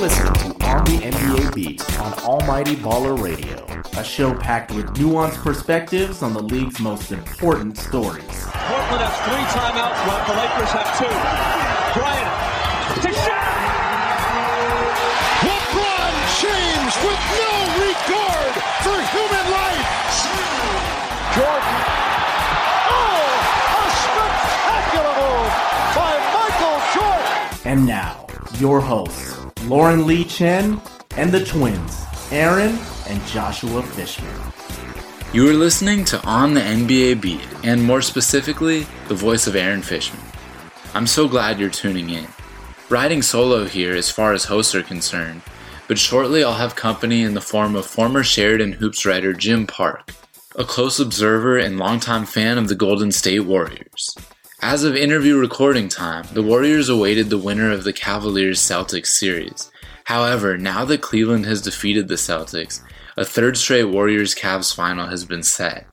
listening to On the NBA Beat on Almighty Baller Radio, a show packed with nuanced perspectives on the league's most important stories. Portland has three timeouts while the Lakers have two. Bryant to shot! LeBron James with no regard for human life. Jordan. Oh, a spectacular move by Michael Jordan. And now, your hosts, Lauren Lee Chen and the twins, Aaron and Joshua Fishman. You are listening to On the NBA Beat, and more specifically, the voice of Aaron Fishman. I'm so glad you're tuning in. Riding solo here as far as hosts are concerned, but shortly I'll have company in the form of former Sheridan Hoops writer Jim Park, a close observer and longtime fan of the Golden State Warriors. As of interview recording time, the Warriors awaited the winner of the Cavaliers Celtics series. However, now that Cleveland has defeated the Celtics, a third straight Warriors Cavs final has been set.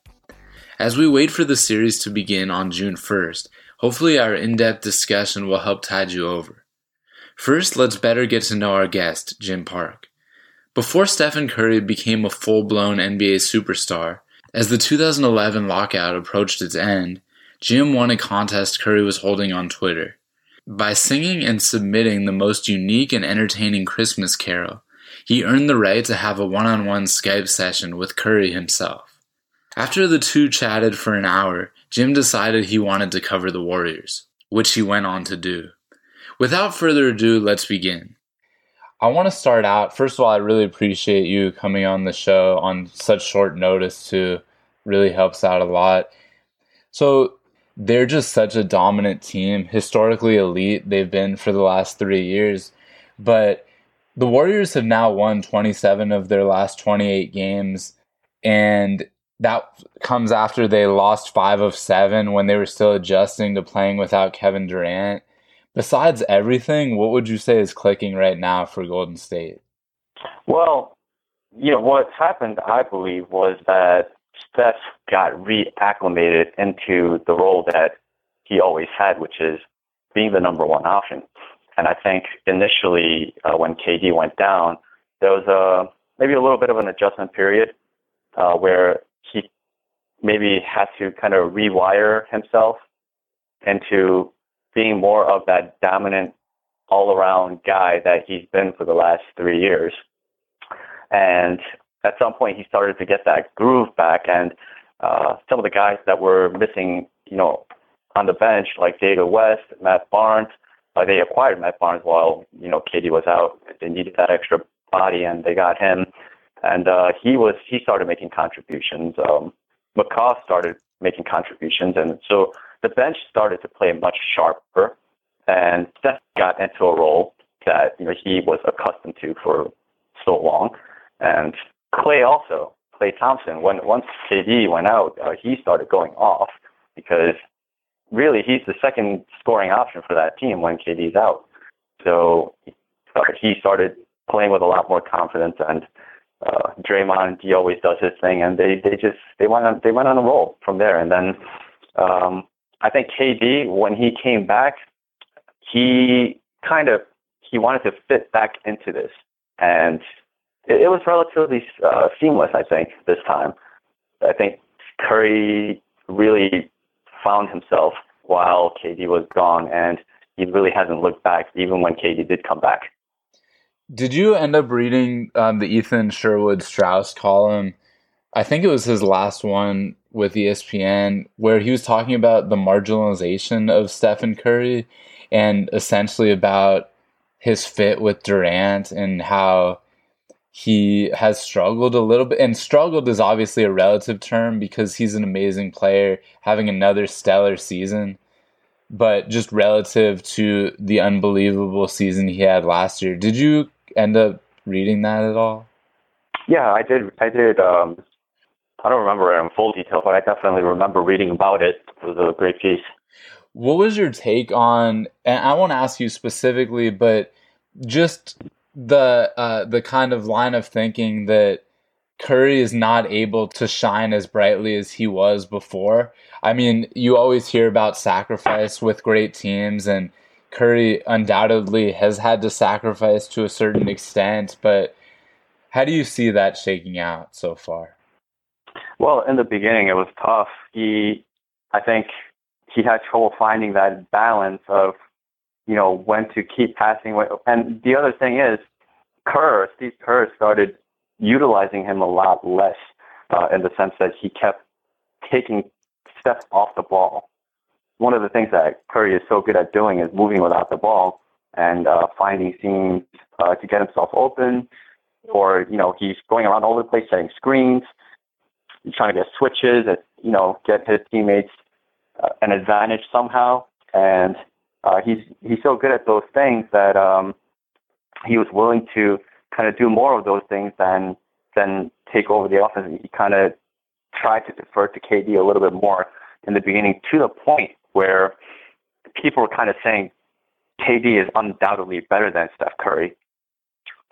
As we wait for the series to begin on June 1st, hopefully our in depth discussion will help tide you over. First, let's better get to know our guest, Jim Park. Before Stephen Curry became a full blown NBA superstar, as the 2011 lockout approached its end, Jim won a contest Curry was holding on Twitter. By singing and submitting the most unique and entertaining Christmas carol, he earned the right to have a one on one Skype session with Curry himself. After the two chatted for an hour, Jim decided he wanted to cover the Warriors, which he went on to do. Without further ado, let's begin. I want to start out. First of all, I really appreciate you coming on the show on such short notice, too. Really helps out a lot. So, they're just such a dominant team, historically elite. They've been for the last three years. But the Warriors have now won 27 of their last 28 games. And that comes after they lost five of seven when they were still adjusting to playing without Kevin Durant. Besides everything, what would you say is clicking right now for Golden State? Well, you know, what happened, I believe, was that Steph got reacclimated into the role that he always had, which is being the number one option. And I think initially, uh, when KD went down, there was a maybe a little bit of an adjustment period uh, where he maybe had to kind of rewire himself into being more of that dominant all-around guy that he's been for the last three years. And at some point, he started to get that groove back, and uh, some of the guys that were missing, you know, on the bench, like David West, Matt Barnes, uh, they acquired Matt Barnes while you know KD was out. They needed that extra body, and they got him. And uh, he was he started making contributions. Um, McCaw started making contributions, and so the bench started to play much sharper. And Steph got into a role that you know he was accustomed to for so long. And Klay also, Klay Thompson, when once KD went out, uh, he started going off because really he's the second scoring option for that team when KD's out. So uh, he started playing with a lot more confidence and uh, Draymond he always does his thing and they they just they went on they went on a roll from there and then um, I think KD when he came back he kind of he wanted to fit back into this and it, it was relatively uh, seamless I think this time I think Curry really found himself while KD was gone, and he really hasn't looked back even when KD did come back. Did you end up reading um, the Ethan Sherwood Strauss column? I think it was his last one with ESPN, where he was talking about the marginalization of Stephen Curry and essentially about his fit with Durant and how he has struggled a little bit and struggled is obviously a relative term because he's an amazing player having another stellar season. But just relative to the unbelievable season he had last year did you end up reading that at all? Yeah i did i did um i don't remember it in full detail but i definitely remember reading about it. It was a great piece. What was your take on and i won't ask you specifically but just the uh, the kind of line of thinking that Curry is not able to shine as brightly as he was before. I mean, you always hear about sacrifice with great teams, and Curry undoubtedly has had to sacrifice to a certain extent, but how do you see that shaking out so far? Well, in the beginning, it was tough. He, I think, he had trouble finding that balance of, you know, when to keep passing. And the other thing is, Kerr, Steve Kerr, started utilizing him a lot less uh, in the sense that he kept taking steps off the ball. One of the things that Curry is so good at doing is moving without the ball and uh, finding seams uh, to get himself open, or you know he's going around all over the place setting screens, trying to get switches, and you know get his teammates uh, an advantage somehow. And uh, he's he's so good at those things that um, he was willing to kind of do more of those things than than take over the offense. He kind of tried to defer to KD a little bit more in the beginning to the point where people were kind of saying KD is undoubtedly better than Steph Curry.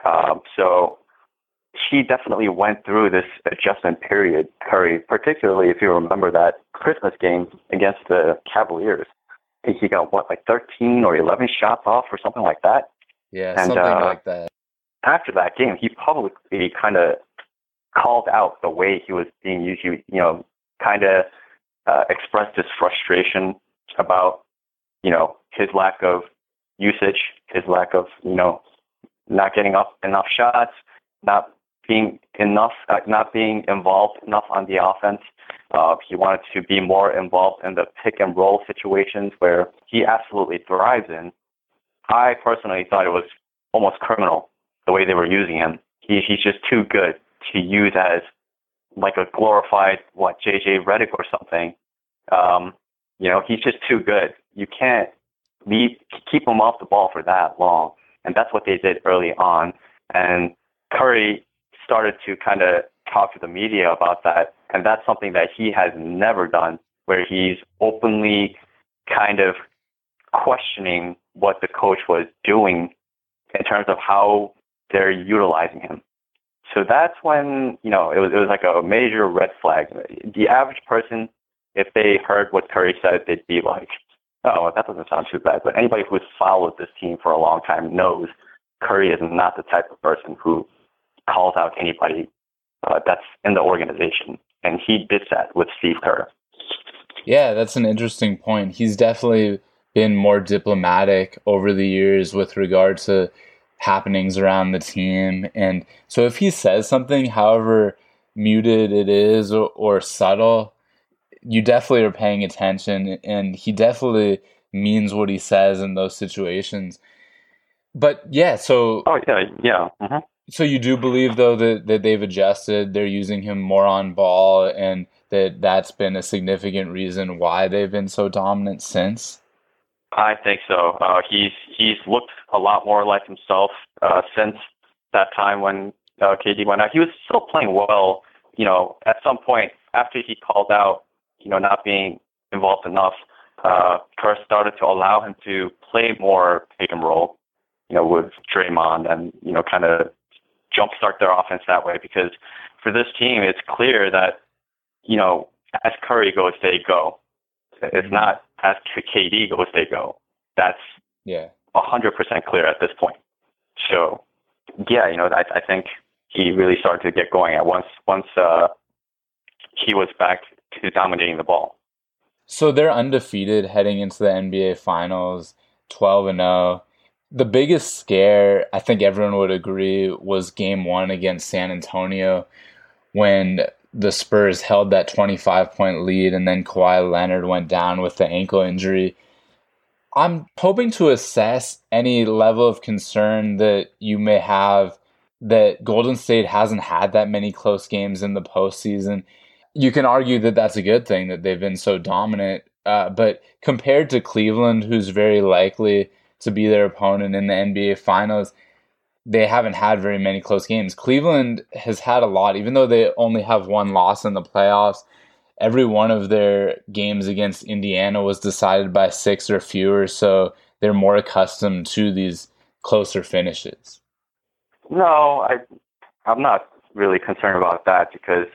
Um, so he definitely went through this adjustment period, Curry, particularly if you remember that Christmas game against the Cavaliers. I think he got what, like 13 or 11 shots off or something like that. Yeah, and, something uh, like that. After that game, he publicly kind of called out the way he was being used. He, you know, kind of uh, expressed his frustration about, you know, his lack of usage, his lack of, you know, not getting up enough shots, not being enough, uh, not being involved enough on the offense. Uh, he wanted to be more involved in the pick and roll situations where he absolutely thrives in. I personally thought it was almost criminal the way they were using him. He, he's just too good to use as like a glorified what JJ Redick or something. Um, you know, he's just too good. You can't leave keep him off the ball for that long, and that's what they did early on. And Curry started to kind of talk to the media about that, and that's something that he has never done, where he's openly kind of questioning what the coach was doing in terms of how they're utilizing him. So that's when, you know, it was, it was like a major red flag. The average person, if they heard what Curry said, they'd be like, oh, that doesn't sound too bad. But anybody who's followed this team for a long time knows Curry is not the type of person who calls out anybody uh, that's in the organization. And he did that with Steve Kerr. Yeah, that's an interesting point. He's definitely been more diplomatic over the years with regard to happenings around the team. And so if he says something, however muted it is or, or subtle, you definitely are paying attention. And he definitely means what he says in those situations. But yeah, so. Oh, yeah, yeah. Mm-hmm. So you do believe though that, that they've adjusted, they're using him more on ball, and that that's been a significant reason why they've been so dominant since. I think so. Uh, he's he's looked a lot more like himself uh, since that time when uh, KD went out. He was still playing well. You know, at some point after he called out, you know, not being involved enough, uh, Kerr started to allow him to play more pick and roll. You know, with Draymond and you know, kind of jumpstart their offense that way because for this team, it's clear that, you know, as Curry goes, they go. It's mm-hmm. not as KD goes, they go. That's yeah, 100% clear at this point. So, yeah, you know, I, I think he really started to get going at once once uh, he was back to dominating the ball. So they're undefeated heading into the NBA Finals, 12 and 0. The biggest scare, I think everyone would agree, was Game One against San Antonio, when the Spurs held that 25 point lead and then Kawhi Leonard went down with the ankle injury. I'm hoping to assess any level of concern that you may have that Golden State hasn't had that many close games in the postseason. You can argue that that's a good thing that they've been so dominant. Uh, but compared to Cleveland, who's very likely to be their opponent in the NBA Finals, they haven't had very many close games. Cleveland has had a lot, even though they only have one loss in the playoffs. Every one of their games against Indiana was decided by six or fewer, so they're more accustomed to these closer finishes. No, I, I'm not really concerned about that because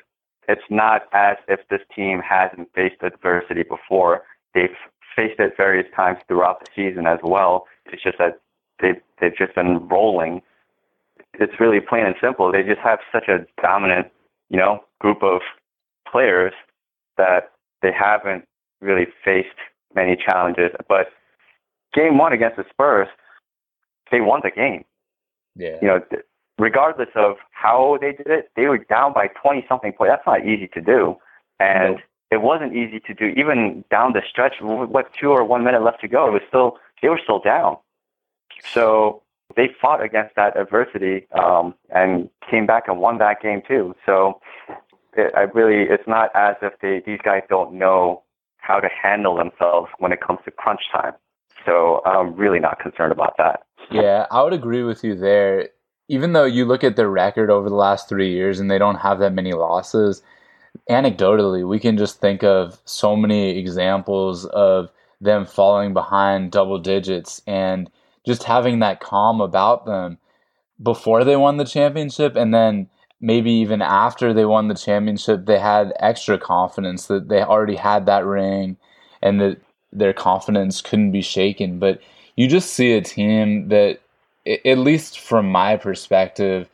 it's not as if this team hasn't faced adversity before. They've faced it various times throughout the season as well. It's just that they've they've just been rolling. It's really plain and simple. They just have such a dominant, you know, group of players that they haven't really faced many challenges. But game one against the Spurs, they won the game. Yeah. You know, regardless of how they did it, they were down by 20 something points. That's not easy to do. And nope. It wasn't easy to do even down the stretch with two or one minute left to go. It was still, they were still down. So they fought against that adversity um, and came back and won that game too. So it, I really, it's not as if they, these guys don't know how to handle themselves when it comes to crunch time. So I'm really not concerned about that. Yeah, I would agree with you there. Even though you look at their record over the last three years and they don't have that many losses, anecdotally, we can just think of so many examples of them falling behind double digits and just having that calm about them before they won the championship and then maybe even after they won the championship they had extra confidence that they already had that ring and that their confidence couldn't be shaken. But you just see a team that at least from my perspective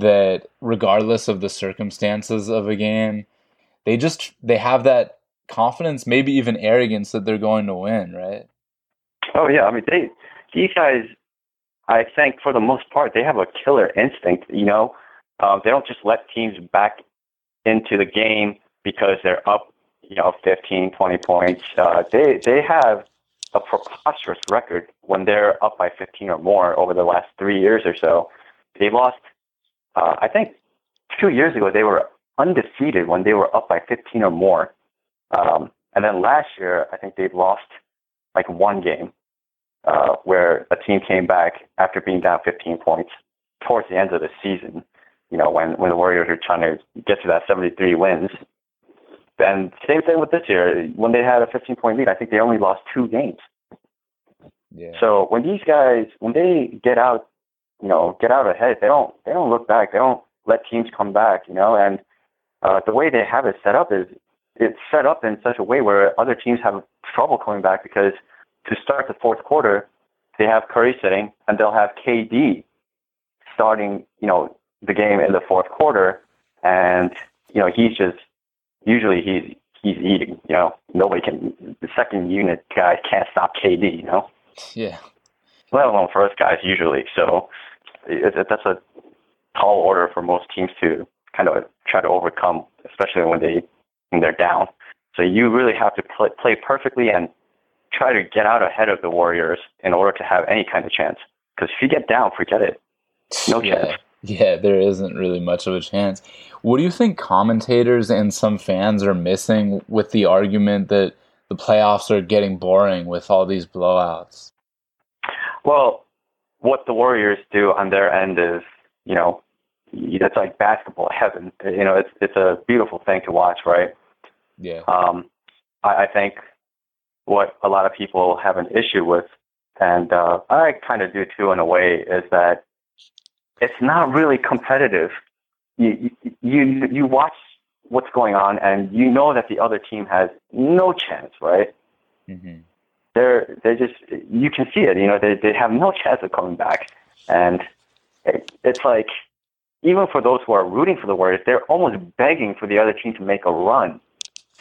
that regardless of the circumstances of a game they just they have that confidence maybe even arrogance that they're going to win right oh yeah i mean they these guys, I think for the most part, they have a killer instinct. You know, uh, they don't just let teams back into the game because they're up, you know, 15, 20 points. Uh, they they have a preposterous record when they're up by 15 or more over the last three years or so. They lost, uh, I think, two years ago they were undefeated when they were up by 15 or more. Um, and then last year, I think they've lost like one game uh, where a team came back after being down 15 points towards the end of the season. You know, when when the Warriors are trying to get to that 73 wins. And same thing with this year. When they had a 15 point lead, I think they only lost two games. Yeah. So when these guys, when they get out, you know, get out ahead, they don't they don't look back. They don't let teams come back. You know, and uh, the way they have it set up is it's set up in such a way where other teams have trouble coming back because to start the fourth quarter, they have Curry sitting, and they'll have KD starting, you know, the game in the fourth quarter, and you know he's just usually he's he's eating. You know, nobody can. The second unit guys can't stop KD. You know. Yeah. Let alone first guys usually. So it, it, that's a tall order for most teams to kind of try to overcome, especially when they when they're down. So you really have to play, play perfectly and try to get out ahead of the Warriors in order to have any kind of chance. Because if you get down, forget it. No yeah. chance. Yeah, there isn't really much of a chance. What do you think commentators and some fans are missing with the argument that the playoffs are getting boring with all these blowouts? Well, what the Warriors do on their end is, you know, it's like basketball heaven. You know, it's it's a beautiful thing to watch, right? Yeah. Um, I, I think what a lot of people have an issue with, and uh, I kind of do too in a way, is that it's not really competitive. You, you you watch what's going on, and you know that the other team has no chance, right? Mm-hmm. They're they just you can see it. You know they they have no chance of coming back, and it, it's like even for those who are rooting for the Warriors, they're almost begging for the other team to make a run,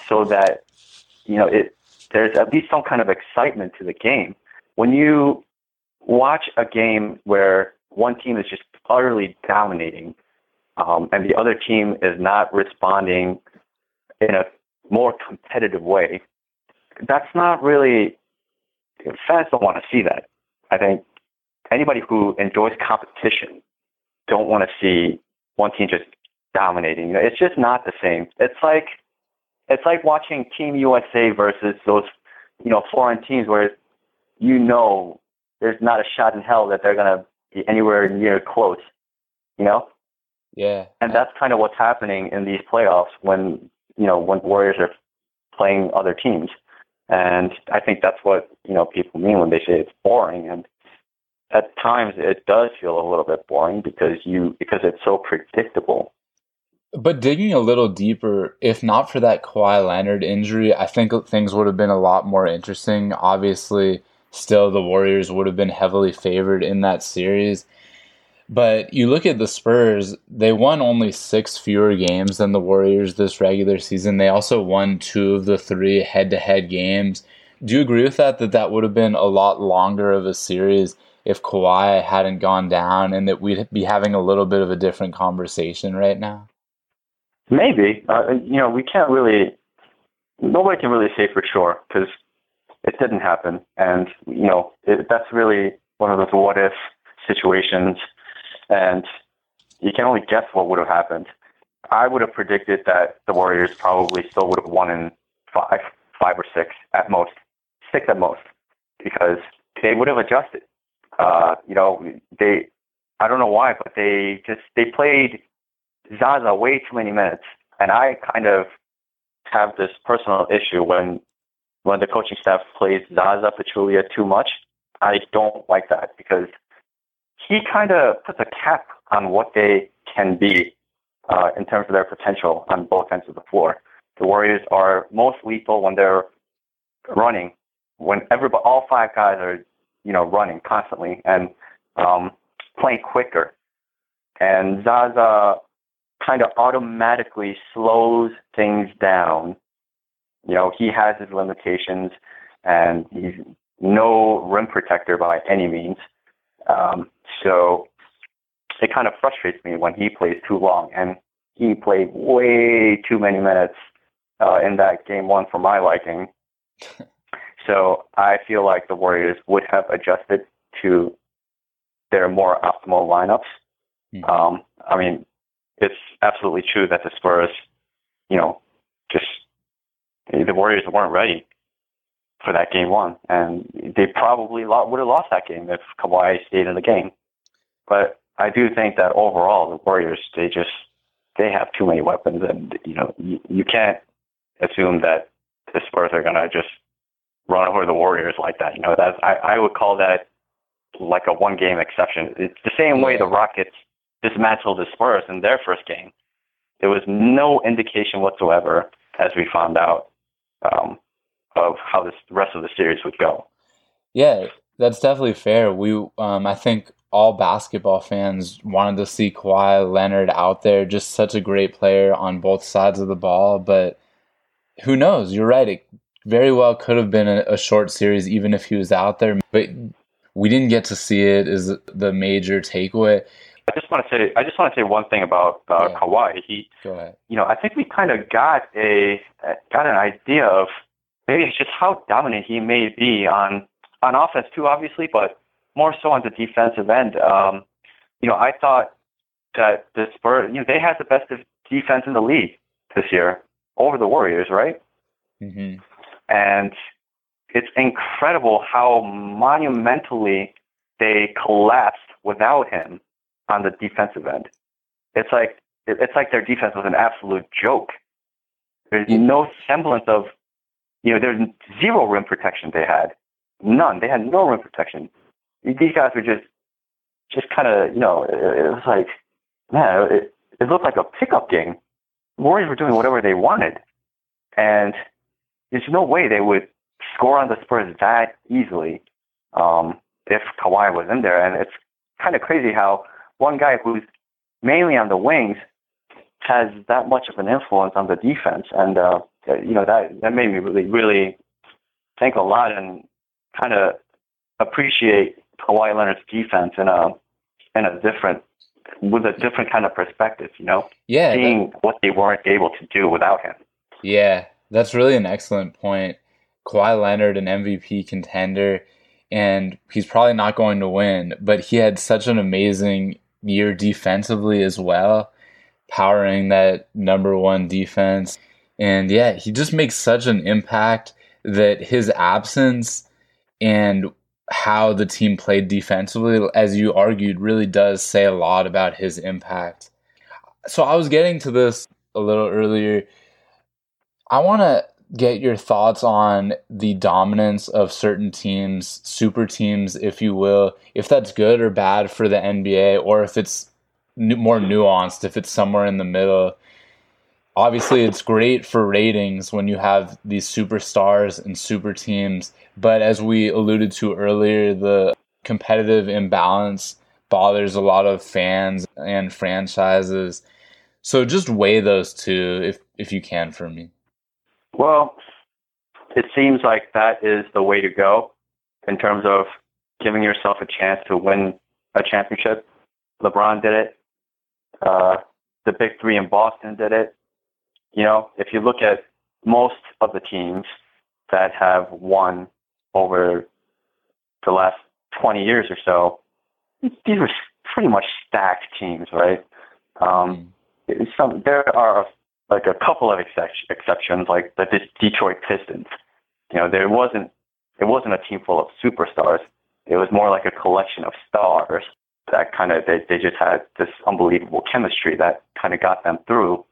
so that you know it there's at least some kind of excitement to the game. When you watch a game where one team is just utterly dominating um, and the other team is not responding in a more competitive way, that's not really, fans don't want to see that. I think anybody who enjoys competition don't want to see one team just dominating. You know, it's just not the same. It's like it's like watching Team USA versus those, you know, foreign teams where you know there's not a shot in hell that they're gonna be anywhere near close. You know? Yeah. And that's kind of what's happening in these playoffs when you know when Warriors are playing other teams. And I think that's what you know people mean when they say it's boring. And at times it does feel a little bit boring because you because it's so predictable. But digging a little deeper, if not for that Kawhi Leonard injury, I think things would have been a lot more interesting. Obviously, still the Warriors would have been heavily favored in that series. But you look at the Spurs, they won only six fewer games than the Warriors this regular season. They also won two of the three head to head games. Do you agree with that? That that would have been a lot longer of a series if Kawhi hadn't gone down and that we'd be having a little bit of a different conversation right now? Maybe. Uh, you know, we can't really, nobody can really say for sure because it didn't happen. And, you know, it, that's really one of those what if situations. And you can only guess what would have happened. I would have predicted that the Warriors probably still would have won in five, five or six at most, six at most, because they would have adjusted. Uh, you know, they, I don't know why, but they just, they played Zaza way too many minutes. And I kind of have this personal issue when when the coaching staff plays Zaza Pachulia too much. I don't like that because he kind of puts a cap on what they can be uh, in terms of their potential on both ends of the floor. The Warriors are most lethal when they're running, when everybody, all five guys are, you know, running constantly and um, playing quicker. And Zaza kind of automatically slows things down. You know, he has his limitations, and he's no rim protector by any means. Um, so it kind of frustrates me when he plays too long, and he played way too many minutes uh, in that game one for my liking. so I feel like the Warriors would have adjusted to their more optimal lineups. Mm-hmm. Um, I mean, it's absolutely true that the Spurs, you know, just the Warriors weren't ready for that game one, and they probably would have lost that game if Kawhi stayed in the game. But I do think that overall, the Warriors they just they have too many weapons, and you know you, you can't assume that the Spurs are gonna just run over the Warriors like that. You know, that's I, I would call that like a one game exception. It's the same way the Rockets dismantled the Spurs in their first game. There was no indication whatsoever, as we found out, um, of how this, the rest of the series would go. Yeah, that's definitely fair. We, um, I think all basketball fans wanted to see Kawhi Leonard out there, just such a great player on both sides of the ball. But who knows? You're right. It very well could have been a, a short series, even if he was out there. But we didn't get to see it. Is the major takeaway? I just want to say I just want to say one thing about uh, yeah. Kawhi. He, you know, I think we kind of got a got an idea of maybe it's just how dominant he may be on on offense too, obviously, but more so on the defensive end. Um, you know, I thought that the Spurs, you know, they had the best defense in the league this year over the Warriors, right? Mm-hmm. And it's incredible how monumentally they collapsed without him on the defensive end. It's like it's like their defense was an absolute joke. There's no semblance of, you know, there's zero rim protection they had, none. They had no rim protection. These guys were just, just kind of, you know, it, it was like, man, it, it looked like a pickup game. Warriors were doing whatever they wanted, and there's no way they would score on the Spurs that easily um, if Kawhi was in there. And it's kind of crazy how one guy who's mainly on the wings has that much of an influence on the defense, and uh, you know that that made me really really think a lot and kind of appreciate Kawhi Leonard's defense in a in a different with a different kind of perspective. You know, yeah, seeing that, what they weren't able to do without him. Yeah, that's really an excellent point. Kawhi Leonard, an MVP contender, and he's probably not going to win, but he had such an amazing year defensively as well, powering that number one defense. And yeah, he just makes such an impact that his absence and how the team played defensively, as you argued, really does say a lot about his impact. So I was getting to this a little earlier. I want to get your thoughts on the dominance of certain teams, super teams, if you will, if that's good or bad for the NBA, or if it's more nuanced, if it's somewhere in the middle. Obviously it's great for ratings when you have these superstars and super teams but as we alluded to earlier the competitive imbalance bothers a lot of fans and franchises. So just weigh those two if if you can for me. Well it seems like that is the way to go in terms of giving yourself a chance to win a championship. Lebron did it. Uh, the big three in boston did it you know, if you look at most of the teams that have won over the last 20 years or so, these are pretty much stacked teams, right? Um, some there are like a couple of exceptions, like the Detroit Pistons. You know, there wasn't it wasn't a team full of superstars. It was more like a collection of stars that kind of they, they just had this unbelievable chemistry that kind of got them through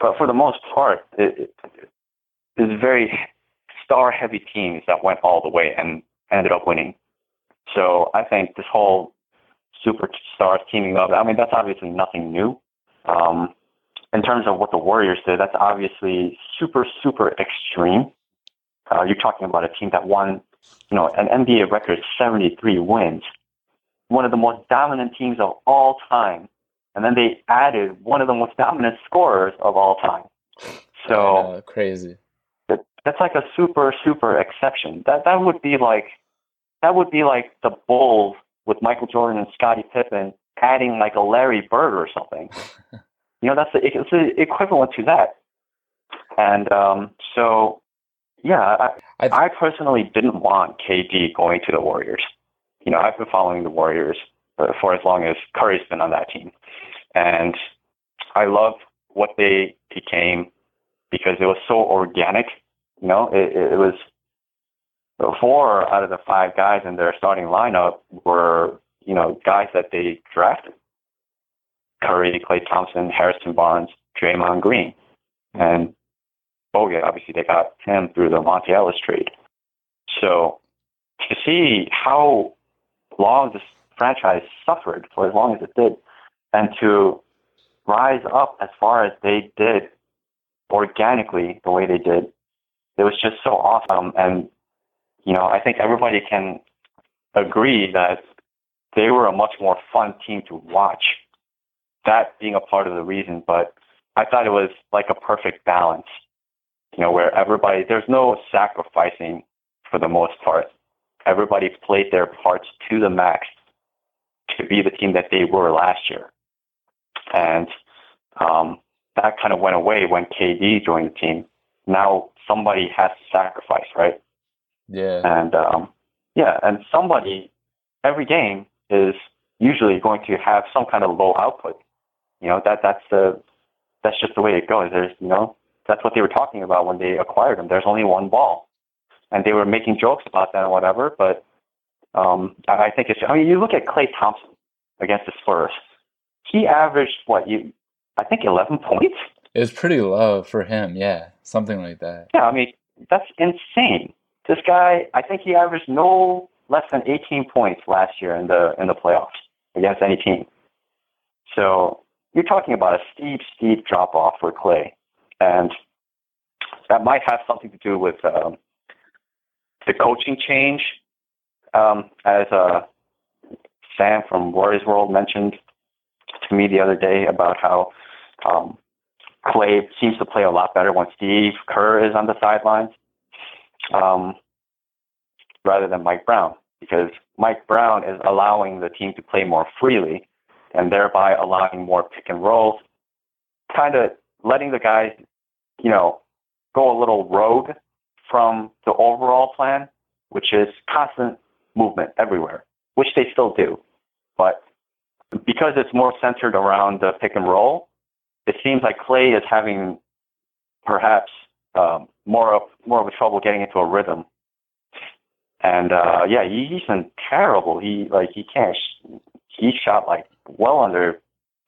but for the most part, it, it, very star-heavy teams that went all the way and ended up winning. So I think this whole superstars teaming up, I mean, that's obviously nothing new. Um, in terms of what the Warriors did, that's obviously super, super extreme. Uh, you're talking about a team that won, you know, an NBA record 73 wins, one of the most dominant teams of all time and then they added one of the most dominant scorers of all time. So crazy. That, that's like a super super exception. That that would be like that would be like the Bulls with Michael Jordan and Scottie Pippen adding like a Larry Bird or something. you know, that's the, it's the equivalent to that. And um, so, yeah, I, I, I personally didn't want KD going to the Warriors. You know, I've been following the Warriors uh, Uh, for as long as Curry's been on that team. And I love what they became because it was so organic. You know, it, it was uh, four out of the five guys in their starting lineup were, you know, guys that they drafted. Curry, Klay Thompson, Harrison Barnes, Draymond Green. And Bogut, obviously they got him through the Monta Ellis trade. So to see how long this franchise suffered for as long as it did, and to rise up as far as they did organically the way they did, it was just so awesome. And, you know, I think everybody can agree that they were a much more fun team to watch. That being a part of the reason, but I thought it was like a perfect balance, you know, where everybody, there's no sacrificing for the most part. Everybody played their parts to the max to be the team that they were last year. And um, that kind of went away when KD joined the team. Now somebody has to sacrifice, right? Yeah. And um, yeah, and somebody every game is usually going to have some kind of low output. You know that that's the that's just the way it goes. There's you know that's what they were talking about when they acquired him. There's only one ball, and they were making jokes about that and whatever. But um, I think it's. I mean, you look at Klay Thompson against the Spurs. He averaged what you, I think, eleven points. It was pretty low for him. Yeah, something like that. Yeah, I mean that's insane. This guy, I think he averaged no less than 18 points last year in the in the playoffs against any team. So you're talking about a steep, steep drop off for Klay, and that might have something to do with um, the coaching change um, as uh, Sam from Warriors World mentioned to me the other day about how um, Klay seems to play a lot better when Steve Kerr is on the sidelines um, rather than Mike Brown because Mike Brown is allowing the team to play more freely and thereby allowing more pick and rolls, kind of letting the guys, you know, go a little rogue from the overall plan, which is constant movement everywhere, which they still do. But because it's more centered around the pick and roll, it seems like Klay is having perhaps um, more of more of a trouble getting into a rhythm. And uh, yeah, he, he's been terrible. He like he can't. He shot like well under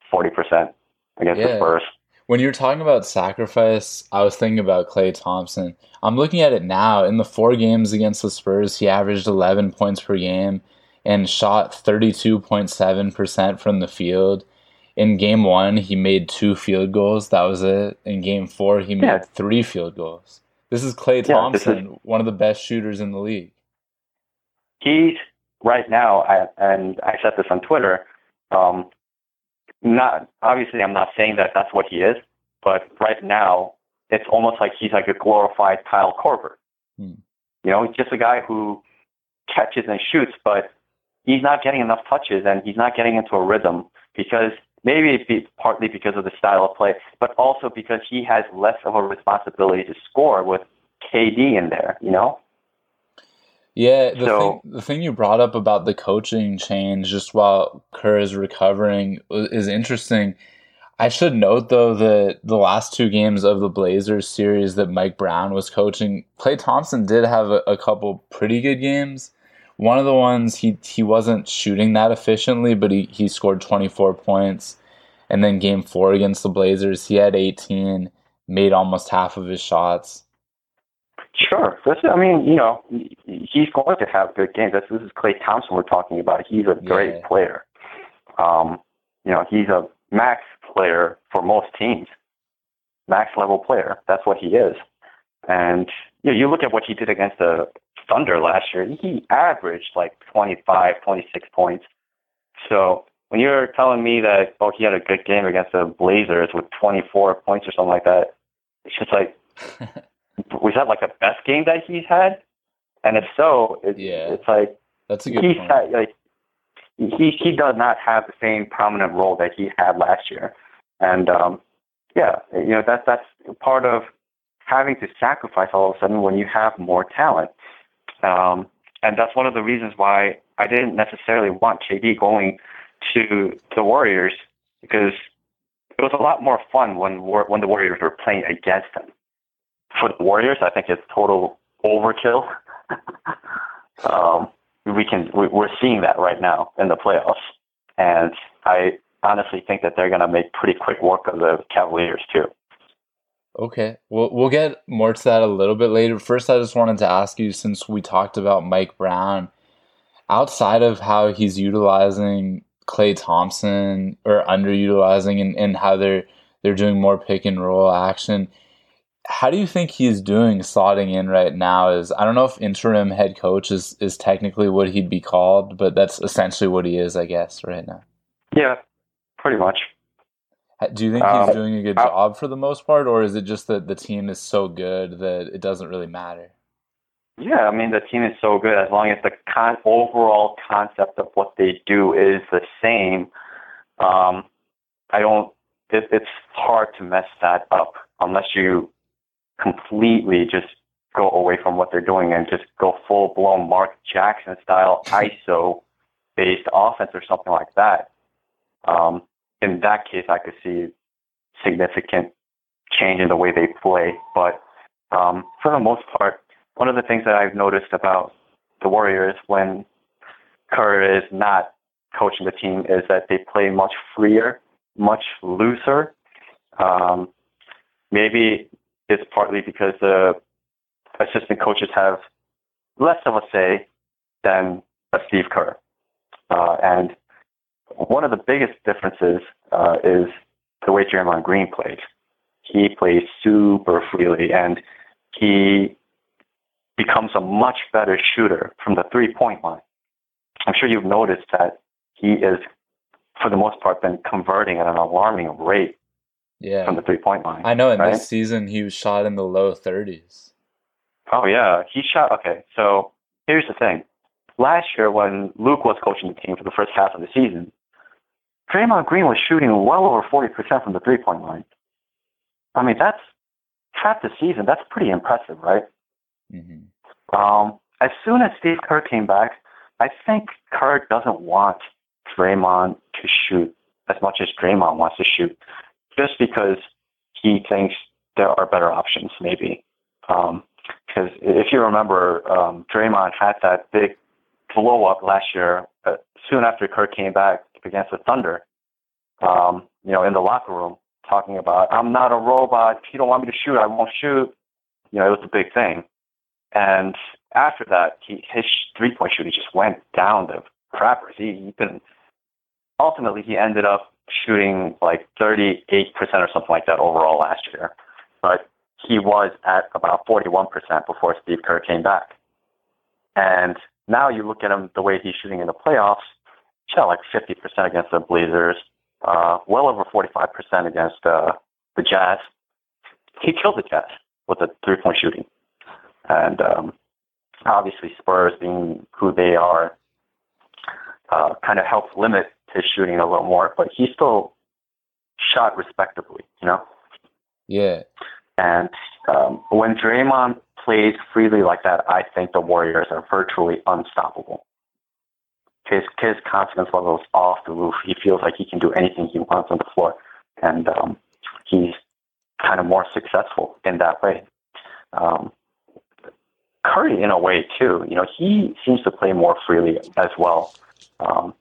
forty percent against yeah. the Spurs. When you're talking about sacrifice, I was thinking about Klay Thompson. I'm looking at it now. In the four games against the Spurs, he averaged 11 points per game and shot 32.7% from the field. in game one, he made two field goals. That was it. In game four, he made Yeah. three field goals. This is Klay Yeah, this Thompson, one of the best shooters in the league. he's right now, I, and I said this on Twitter. Um, not obviously, I'm not saying that that's what he is, but right now, it's almost like he's like a glorified Kyle Korver. Hmm. You know, he's just a guy who catches and shoots, but he's not getting enough touches and he's not getting into a rhythm because maybe it's be- partly because of the style of play, but also because he has less of a responsibility to score with KD in there. You know. Yeah, the So- thing the thing you brought up about the coaching change just while Kerr is recovering is interesting. I should note though that the last two games of the Blazers series that Mike Brown was coaching, Klay Thompson did have a, a couple pretty good games. One of the ones he he wasn't shooting that efficiently, but he, he scored 24 points. And then game four against the Blazers, he had 18, made almost half of his shots. Sure. This, I mean, you know, he's going to have good games. This, this is Klay Thompson we're talking about. He's a great Yeah. player. Um, you know, he's a max player for most teams. Max level player. That's what he is. And you know, you look at what he did against the Thunder last year. He averaged like 25, 26 points. So when you're telling me that oh he had a good game against the Blazers with 24 points or something like that, it's just like was that like the best game that he's had? And if so, it, Yeah. it's like That's a good he's point. had, like he he does not have the same prominent role that he had last year, and um, yeah, you know that's that's part of having to sacrifice all of a sudden when you have more talent, um, and that's one of the reasons why I didn't necessarily want KD going to the Warriors because it was a lot more fun when War- when the Warriors were playing against him. For the Warriors, I think it's total overkill. um, we can we, we're seeing that right now in the playoffs, and I honestly think that they're going to make pretty quick work of the Cavaliers too. Okay, we'll we'll get more to that a little bit later. First, I just wanted to ask you, since we talked about Mike Brown, outside of how he's utilizing Klay Thompson or underutilizing, and, and how they're they're doing more pick and roll action, how do you think he's doing slotting in right now? Is I don't know if interim head coach is is technically what he'd be called, but that's essentially what he is, I guess, right now. Yeah, pretty much. Do you think he's Um, doing a good I- job for the most part, or is it just that the team is so good that it doesn't really matter? Yeah, I mean the team is so good as long as the con- overall concept of what they do is the same. Um, I don't. It, it's hard to mess that up unless you completely just go away from what they're doing and just go full blown Mark Jackson style ISO based offense or something like that. Um, in that case, I could see significant change in the way they play. But um, for the most part, one of the things that I've noticed about the Warriors when Kerr is not coaching the team is that they play much freer, much looser. Um, maybe it's partly because the assistant coaches have less of a say than a Steve Kerr. Uh, and one of the biggest differences uh, is the way Draymond Green plays. He plays super freely, and he becomes a much better shooter from the three-point line. I'm sure you've noticed that he is, for the most part, been converting at an alarming rate Yeah, from the three-point line. I know. In right? this season, he was shot in the low thirties. Oh yeah, he shot. Okay, so here's the thing. Last year, when Luke was coaching the team for the first half of the season, Draymond Green was shooting well over forty percent from the three-point line. I mean, that's half the season. That's pretty impressive, right? hmm Um, as soon as Steve Kerr came back, I think Kerr doesn't want Draymond to shoot as much as Draymond wants to shoot, just because he thinks there are better options, maybe. Um, because if you remember, um, Draymond had that big blow up last year, uh, soon after Kerr came back against the Thunder. Um, you know, in the locker room, talking about, "I'm not a robot. If you don't want me to shoot, I won't shoot." You know, it was a big thing. And after that, he, his three point shooting just went down the crappers. He, he couldn't. Ultimately, he ended up shooting like 38% or something like that overall last year, but he was at about 41% before Steve Kerr came back. And now you look at him the way he's shooting in the playoffs, shot like 50% against the Blazers, uh, well over 45% against uh, the Jazz. He killed the Jazz with the three-point shooting. And um, obviously Spurs being who they are uh, kind of helped limit his shooting a little more, but he still shot respectably, you know? Yeah. And um, when Draymond plays freely like that, I think the Warriors are virtually unstoppable. His his confidence level is off the roof. He feels like he can do anything he wants on the floor, and um, he's kind of more successful in that way. Um, Curry, in a way, too. You know, he seems to play more freely as well, um,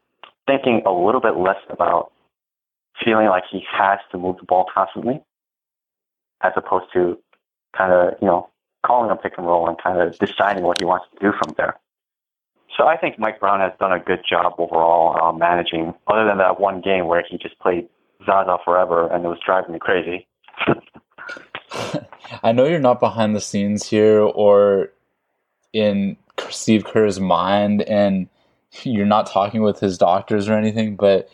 thinking a little bit less about feeling like he has to move the ball constantly, as opposed to kind of you know calling a pick and roll and kind of deciding what he wants to do from there. So I think Mike Brown has done a good job overall uh, managing, other than that one game where he just played Zaza forever and it was driving me crazy. I know you're not behind the scenes here or in Steve Kerr's mind and you're not talking with his doctors or anything, but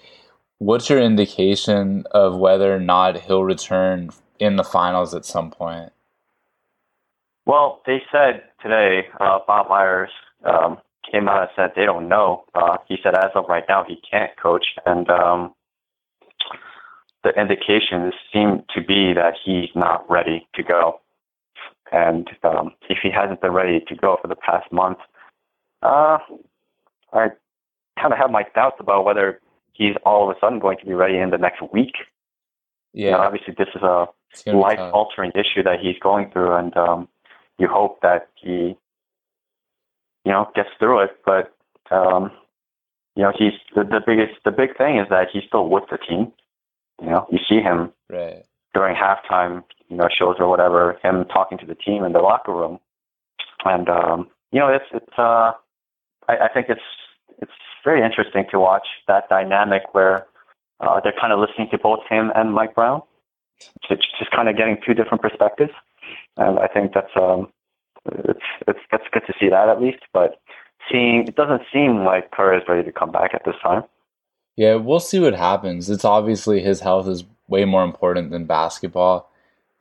what's your indication of whether or not he'll return in the finals at some point? Well, they said today, uh, Bob Myers um, came out and said they don't know. Uh, he said as of right now he can't coach, and um, the indications seem to be that he's not ready to go. And um, if he hasn't been ready to go for the past month, uh, I kind of have my doubts about whether he's all of a sudden going to be ready in the next week. Yeah, You know, obviously this is a life altering issue that he's going through, and um, you hope that he, you know, gets through it. But um, you know, he's the, the biggest. The big thing is that he's still with the team. You know, you see him right. during halftime, you know, shows or whatever, him talking to the team in the locker room, and um, you know, it's it's. Uh, I, I think it's it's very interesting to watch that dynamic where uh, they're kind of listening to both him and Mike Brown, just kind of getting two different perspectives, and I think that's um, it's it's that's good to see that at least. But seeing it doesn't seem like Kerr is ready to come back at this time. Yeah, we'll see what happens. It's obviously his health is way more important than basketball.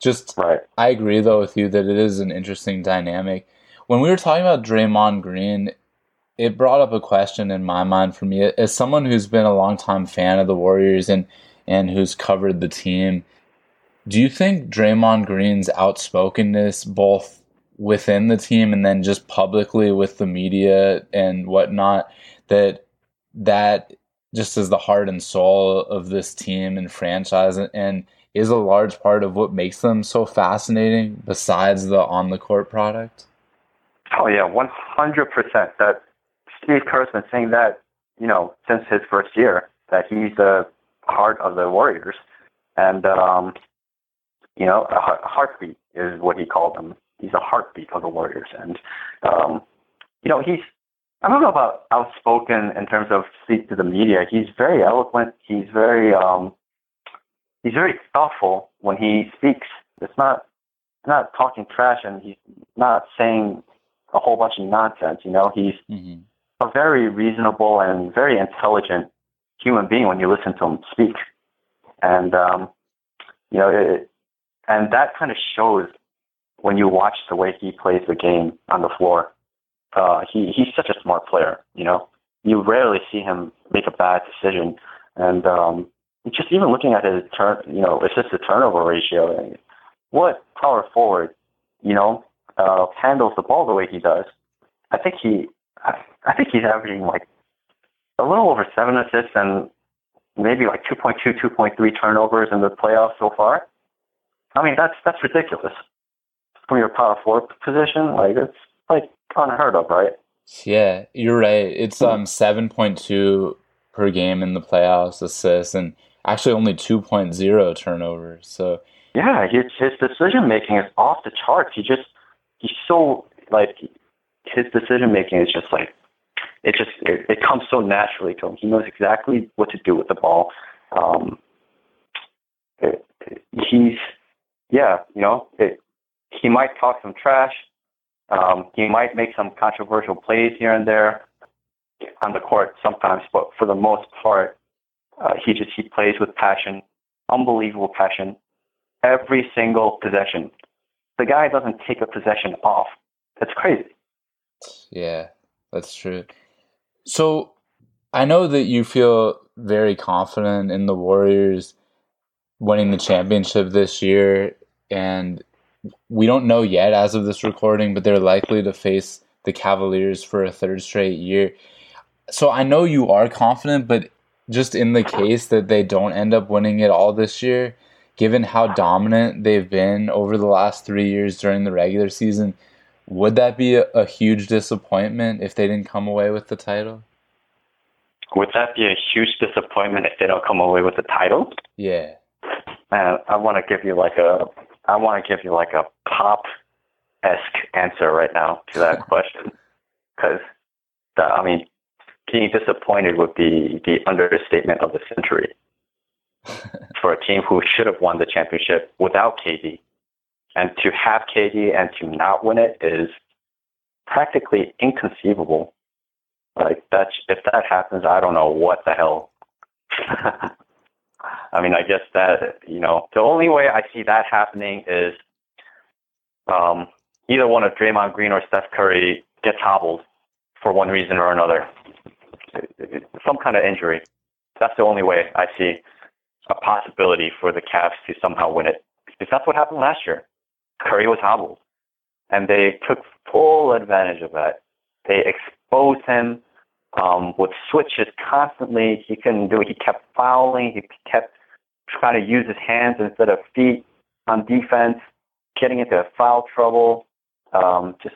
Just Right. I agree though with you that it is an interesting dynamic. When we were talking about Draymond Green, it brought up a question in my mind for me as someone who's been a longtime fan of the Warriors and and who's covered the team. Do you think Draymond Green's outspokenness, both within the team and then just publicly with the media and whatnot, that that just is the heart and soul of this team and franchise and, is a large part of what makes them so fascinating besides the on the court product? Oh yeah, one hundred percent. That Steve Kerr's been saying that you know since his first year that he's the heart of the Warriors, and um, you know a heartbeat is what he called them. He's a heartbeat of the Warriors, and um, you know he's I don't know about outspoken in terms of speak to the media. He's very eloquent. He's very um, he's very thoughtful when he speaks. It's not not talking trash, and he's not saying a whole bunch of nonsense. You know, he's Mm-hmm. A very reasonable and very intelligent human being when you listen to him speak. And um, you know, it, and that kind of shows when you watch the way he plays the game on the floor. Uh, he he's such a smart player. You know, you rarely see him make a bad decision. And um, just even looking at his turn, you know, assist to turnover ratio, what power forward, you know, uh, handles the ball the way he does. I think he, I, I think he's averaging like a little over seven assists and maybe like 2.2, 2.3 turnovers in the playoffs so far. I mean, that's that's ridiculous from your power forward position. Like it's like unheard of, right? Yeah, you're right. It's um seven point two per game in the playoffs assists and actually only two point zero turnovers. So Yeah, his his decision making is off the charts. He just he's so like his decision making is just like it just it, it comes so naturally to him. He knows exactly what to do with the ball. Um, it, he's yeah, you know, it, he might talk some trash. Um, he might make some controversial plays here and there on the court sometimes, but for the most part, uh, he just he plays with passion, unbelievable passion. Every single possession, the guy doesn't take a possession off. That's crazy. Yeah, that's true. So I know that you feel very confident in the Warriors winning the championship this year, and we don't know yet as of this recording, but they're likely to face the Cavaliers for a third straight year. So I know you are confident, but just in the case that they don't end up winning it all this year, given how dominant they've been over the last three years during the regular season, would that be a, a huge disappointment if they didn't come away with the title? Would that be a huge disappointment if they don't come away with the title? Yeah. Man, I want to give you like a, I want to give you like a pop esque answer right now to that question, because I mean, being disappointed would be the understatement of the century for a team who should have won the championship without KD. And to have KD and to not win it is practically inconceivable. Like that, if that happens, I don't know what the hell. I mean, I guess that you know the only way I see that happening is um, either one of Draymond Green or Steph Curry gets hobbled for one reason or another, some kind of injury. That's the only way I see a possibility for the Cavs to somehow win it. Because that's what happened last year. Curry was hobbled, and they took full advantage of that. They exposed him um, with switches constantly. He couldn't do it. He kept fouling. He kept trying to use his hands instead of feet on defense, getting into foul trouble, um, just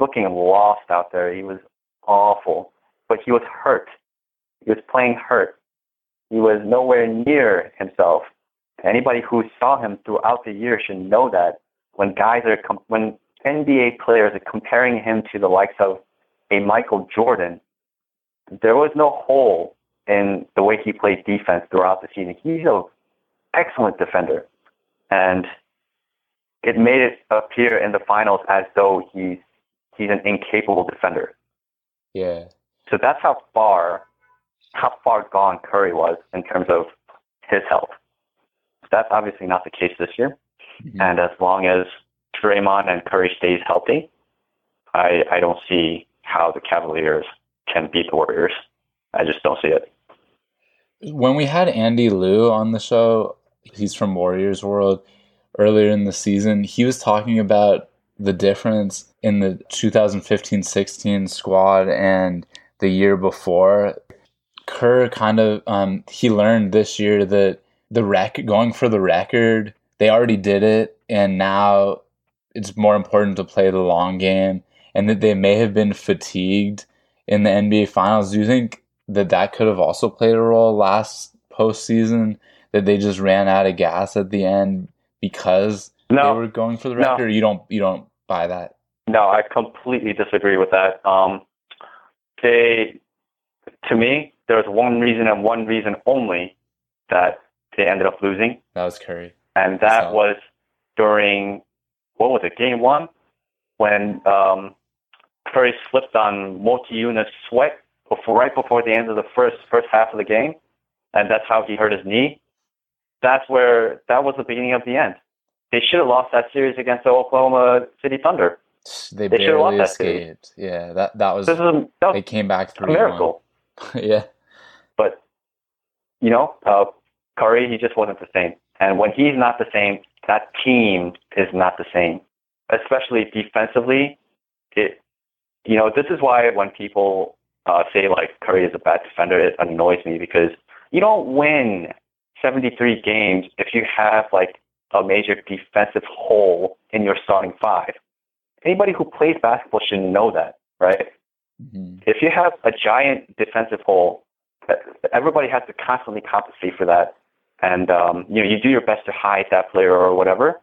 looking lost out there. He was awful, but he was hurt. He was playing hurt. He was nowhere near himself. Anybody who saw him throughout the year should know that when guys are com- when NBA players are comparing him to the likes of a Michael Jordan, there was no hole in the way he played defense throughout the season. He's an excellent defender, and it made it appear in the finals as though he's he's an incapable defender. Yeah. So that's how far how far gone Curry was in terms of his health. That's obviously not the case this year. Mm-hmm. And as long as Draymond and Curry stays healthy, I I don't see how the Cavaliers can beat the Warriors. I just don't see it. When we had Andy Liu on the show, he's from Warriors World earlier in the season, he was talking about the difference in the 2015-16 squad and the year before. Kerr kind of um, he learned this year that the rec going for the record, they already did it, and now it's more important to play the long game, and that they may have been fatigued in the NBA Finals. Do you think that that could have also played a role last postseason? That they just ran out of gas at the end because no, they were going for the record. No. you don't you don't buy that? No, I completely disagree with that. Um, they, to me, there was one reason and one reason only that they ended up losing. That was Curry, and that so. was during what was it, Game One, when um, Curry slipped on Motiejunas Sweat before, right before the end of the first first half of the game, and that's how he hurt his knee. That's where that was the beginning of the end. They should have lost that series against the Oklahoma City Thunder. They, they barely escaped. That yeah, that that was, a, that was they came back through a miracle. yeah, but you know, uh, Curry he just wasn't the same. And when he's not the same, that team is not the same. Especially defensively, it you know, this is why when people uh, say like Curry is a bad defender, it annoys me because you don't win 73 games if you have like a major defensive hole in your starting five. Anybody who plays basketball should know that, right? Mm-hmm. If you have a giant defensive hole, everybody has to constantly compensate for that. And um, you know, you do your best to hide that player or whatever.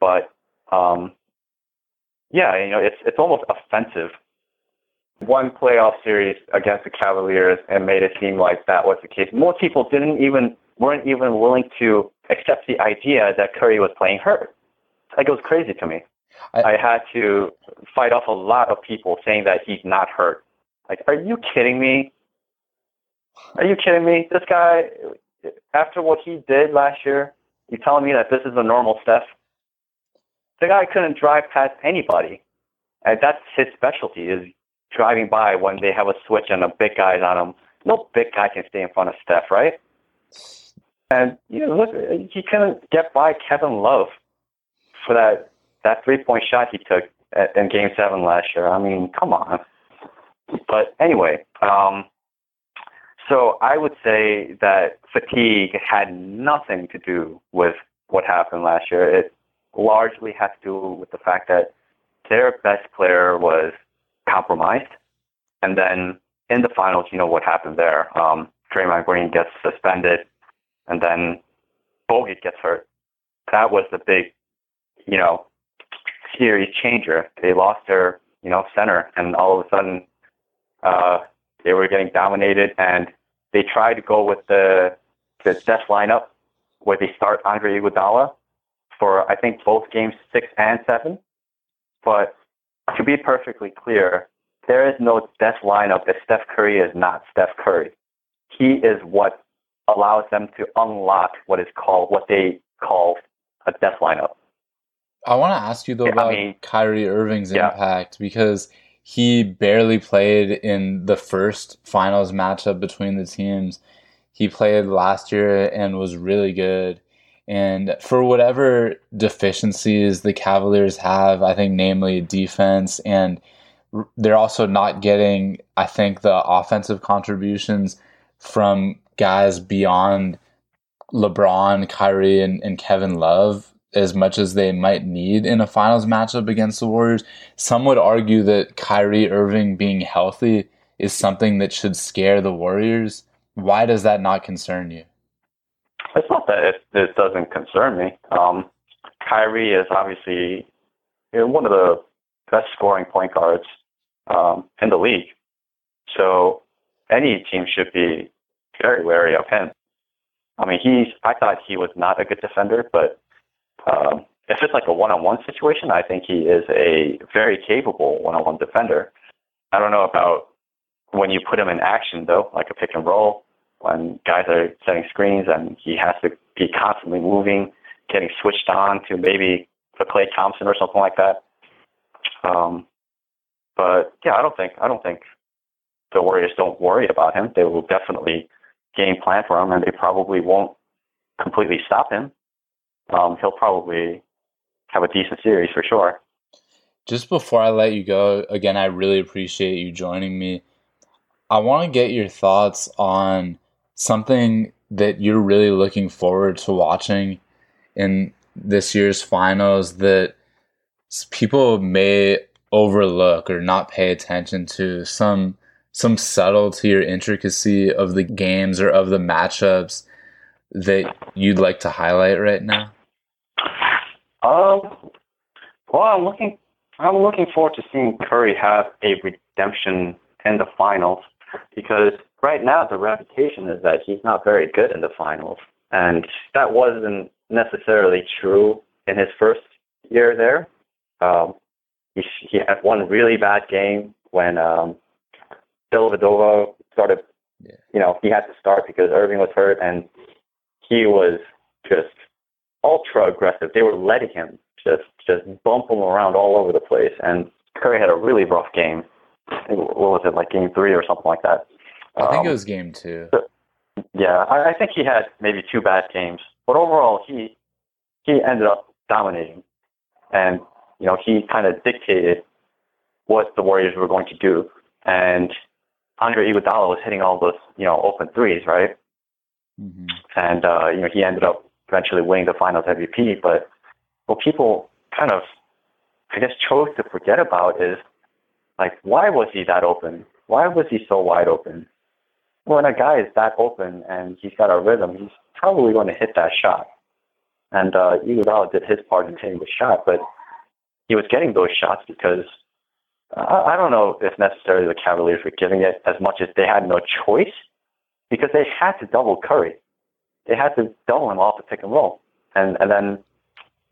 But um, yeah, you know, it's it's almost offensive one playoff series against the Cavaliers and made it seem like that was the case. Most people didn't even weren't even willing to accept the idea that Curry was playing hurt. Like it was crazy to me. I, I had to fight off a lot of people saying that he's not hurt. Like, are you kidding me? Are you kidding me? This guy, after what he did last year, you're telling me that this is a normal Steph? The guy couldn't drive past anybody. And that's his specialty is driving by when they have a switch and a big guy's on him. No big guy can stay in front of Steph, right? And you know, look, he couldn't get by Kevin Love for that that three point shot he took at, in Game Seven last year. I mean, come on. But anyway, um, so I would say that fatigue had nothing to do with what happened last year. It largely had to do with the fact that their best player was compromised, and then in the finals, you know what happened there. Um, Draymond Green gets suspended, and then Bogut gets hurt. That was the big, you know, series changer. They lost their, you know, center, and all of a sudden, uh, they were getting dominated, and they tried to go with the the death lineup where they start Andre Iguodala for I think both games six and seven. But to be perfectly clear, there is no death lineup if Steph Curry is not Steph Curry. He is what allows them to unlock what is called what they call a death lineup. I want to ask you though yeah, about I mean, Kyrie Irving's yeah. impact because he barely played in the first finals matchup between the teams. He played last year and was really good. And for whatever deficiencies the Cavaliers have, I think namely defense and they're also not getting, I think, the offensive contributions from guys beyond LeBron, Kyrie, and, and Kevin Love as much as they might need in a finals matchup against the Warriors. Some would argue that Kyrie Irving being healthy is something that should scare the Warriors. Why does that not concern you? It's not that it, it doesn't concern me. Um, Kyrie is obviously you know, one of the best scoring point guards um, in the league. So any team should be very wary of him. I mean, he's. I thought he was not a good defender, but um, if it's like a one-on-one situation, I think he is a very capable one-on-one defender. I don't know about when you put him in action though, like a pick and roll, when guys are setting screens and he has to be constantly moving, getting switched on to maybe a Klay Thompson or something like that. Um, but yeah, I don't think I don't think the Warriors don't worry about him. They will definitely game plan for him, and they probably won't completely stop him um, he'll probably have a decent series for sure. Just before I let you go, again, I really appreciate you joining me. I want to get your thoughts on something that you're really looking forward to watching in this year's finals that people may overlook or not pay attention to some some subtlety or intricacy of the games or of the matchups that you'd like to highlight right now? Um, well, I'm looking. I'm looking forward to seeing Curry have a redemption in the finals because right now the reputation is that he's not very good in the finals, and that wasn't necessarily true in his first year there. Um, he, he had one really bad game when um, Dellavedova started. Yeah. You know, he had to start because Irving was hurt, and he was just ultra aggressive. They were letting him just just bump him around all over the place. And Curry had a really rough game. What was it like game three or something like that? I think um, it was game two. yeah, I, I think he had maybe two bad games, but overall he he ended up dominating, and you know he kind of dictated what the Warriors were going to do. And Andre Iguodala was hitting all those you know open threes, right? Mm-hmm. And uh, you know he ended up eventually winning the Finals MVP. But what people kind of, I guess, chose to forget about is like, why was he that open? Why was he so wide open? When a guy is that open and he's got a rhythm, he's probably going to hit that shot. And uh, Iguodala did his part in hitting the shot, but he was getting those shots because uh, I don't know if necessarily the Cavaliers were giving it as much as they had no choice because they had to double Curry. They had to double him off the pick and roll, and and then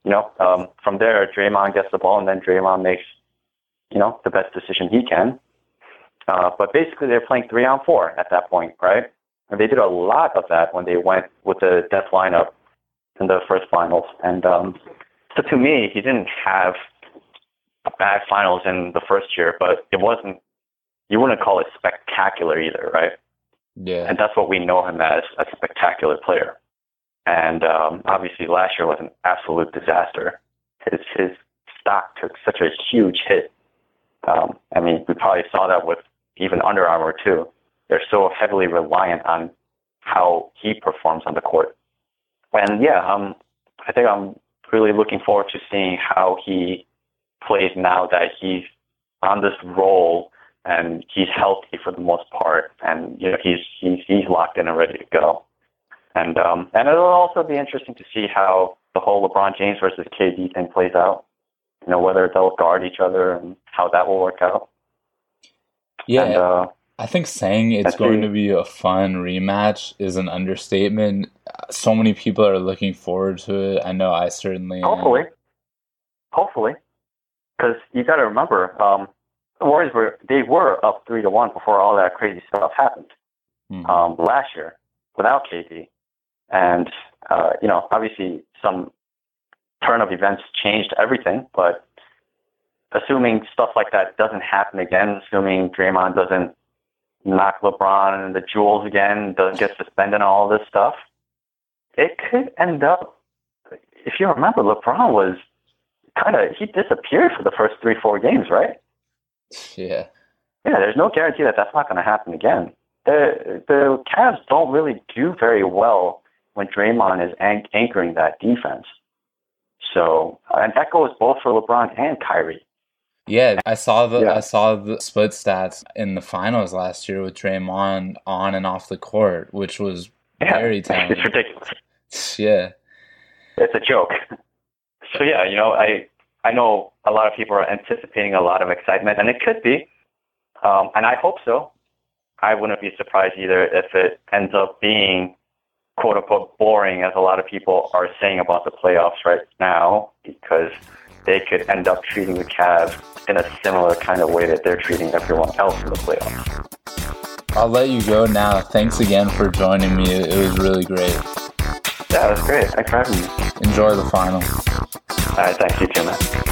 you know um, from there Draymond gets the ball, and then Draymond makes you know the best decision he can. Uh, but basically, they're playing three on four at that point, right? And they did a lot of that when they went with the death lineup in the first finals. And um, so to me, he didn't have a bad finals in the first year, but it wasn't. You wouldn't call it spectacular either, right? Yeah. And that's what we know him as a spectacular player. And um, obviously, last year was an absolute disaster. His his stock took such a huge hit. Um, I mean, we probably saw that with even Under Armour too. They're so heavily reliant on how he performs on the court. And yeah, um, I think I'm really looking forward to seeing how he plays now that he's on this role and he's healthy for the most part, and you know he's he's he's locked in and ready to go. And um, and it'll also be interesting to see how the whole LeBron James versus KD thing plays out. You know whether they'll guard each other and how that will work out. Yeah. And, uh, I think saying it's going to be a fun rematch is an understatement. So many people are looking forward to it. I know I certainly am. Hopefully, hopefully, because you got to remember, um, Warriors were they were up three to one before all that crazy stuff happened Mhm. um, last year without KD, and uh, you know obviously some turn of events changed everything, but assuming stuff like that doesn't happen again, assuming Draymond doesn't knock LeBron and the jewels again, doesn't get suspended and all this stuff, it could end up. If you remember, LeBron was kind of he disappeared for the first three, four games, right? Yeah. Yeah, there's no guarantee that that's not going to happen again. The the Cavs don't really do very well when Draymond is an- anchoring that defense. So, and that goes both for LeBron and Kyrie. Yeah, I saw the Yeah. I saw the split stats in the finals last year with Draymond on and off the court, which was Yeah, very it's ridiculous. yeah. It's a joke. So yeah, you know, I I know a lot of people are anticipating a lot of excitement, and it could be, um, and I hope so. I wouldn't be surprised either if it ends up being quote unquote boring, as a lot of people are saying about the playoffs right now, because they could end up treating the Cavs in a similar kind of way that they're treating everyone else in the playoffs. I'll let you go now. Thanks again for joining me. It was really great. Yeah, it was great. Thanks for having me. Enjoy the final. All right, thanks you too.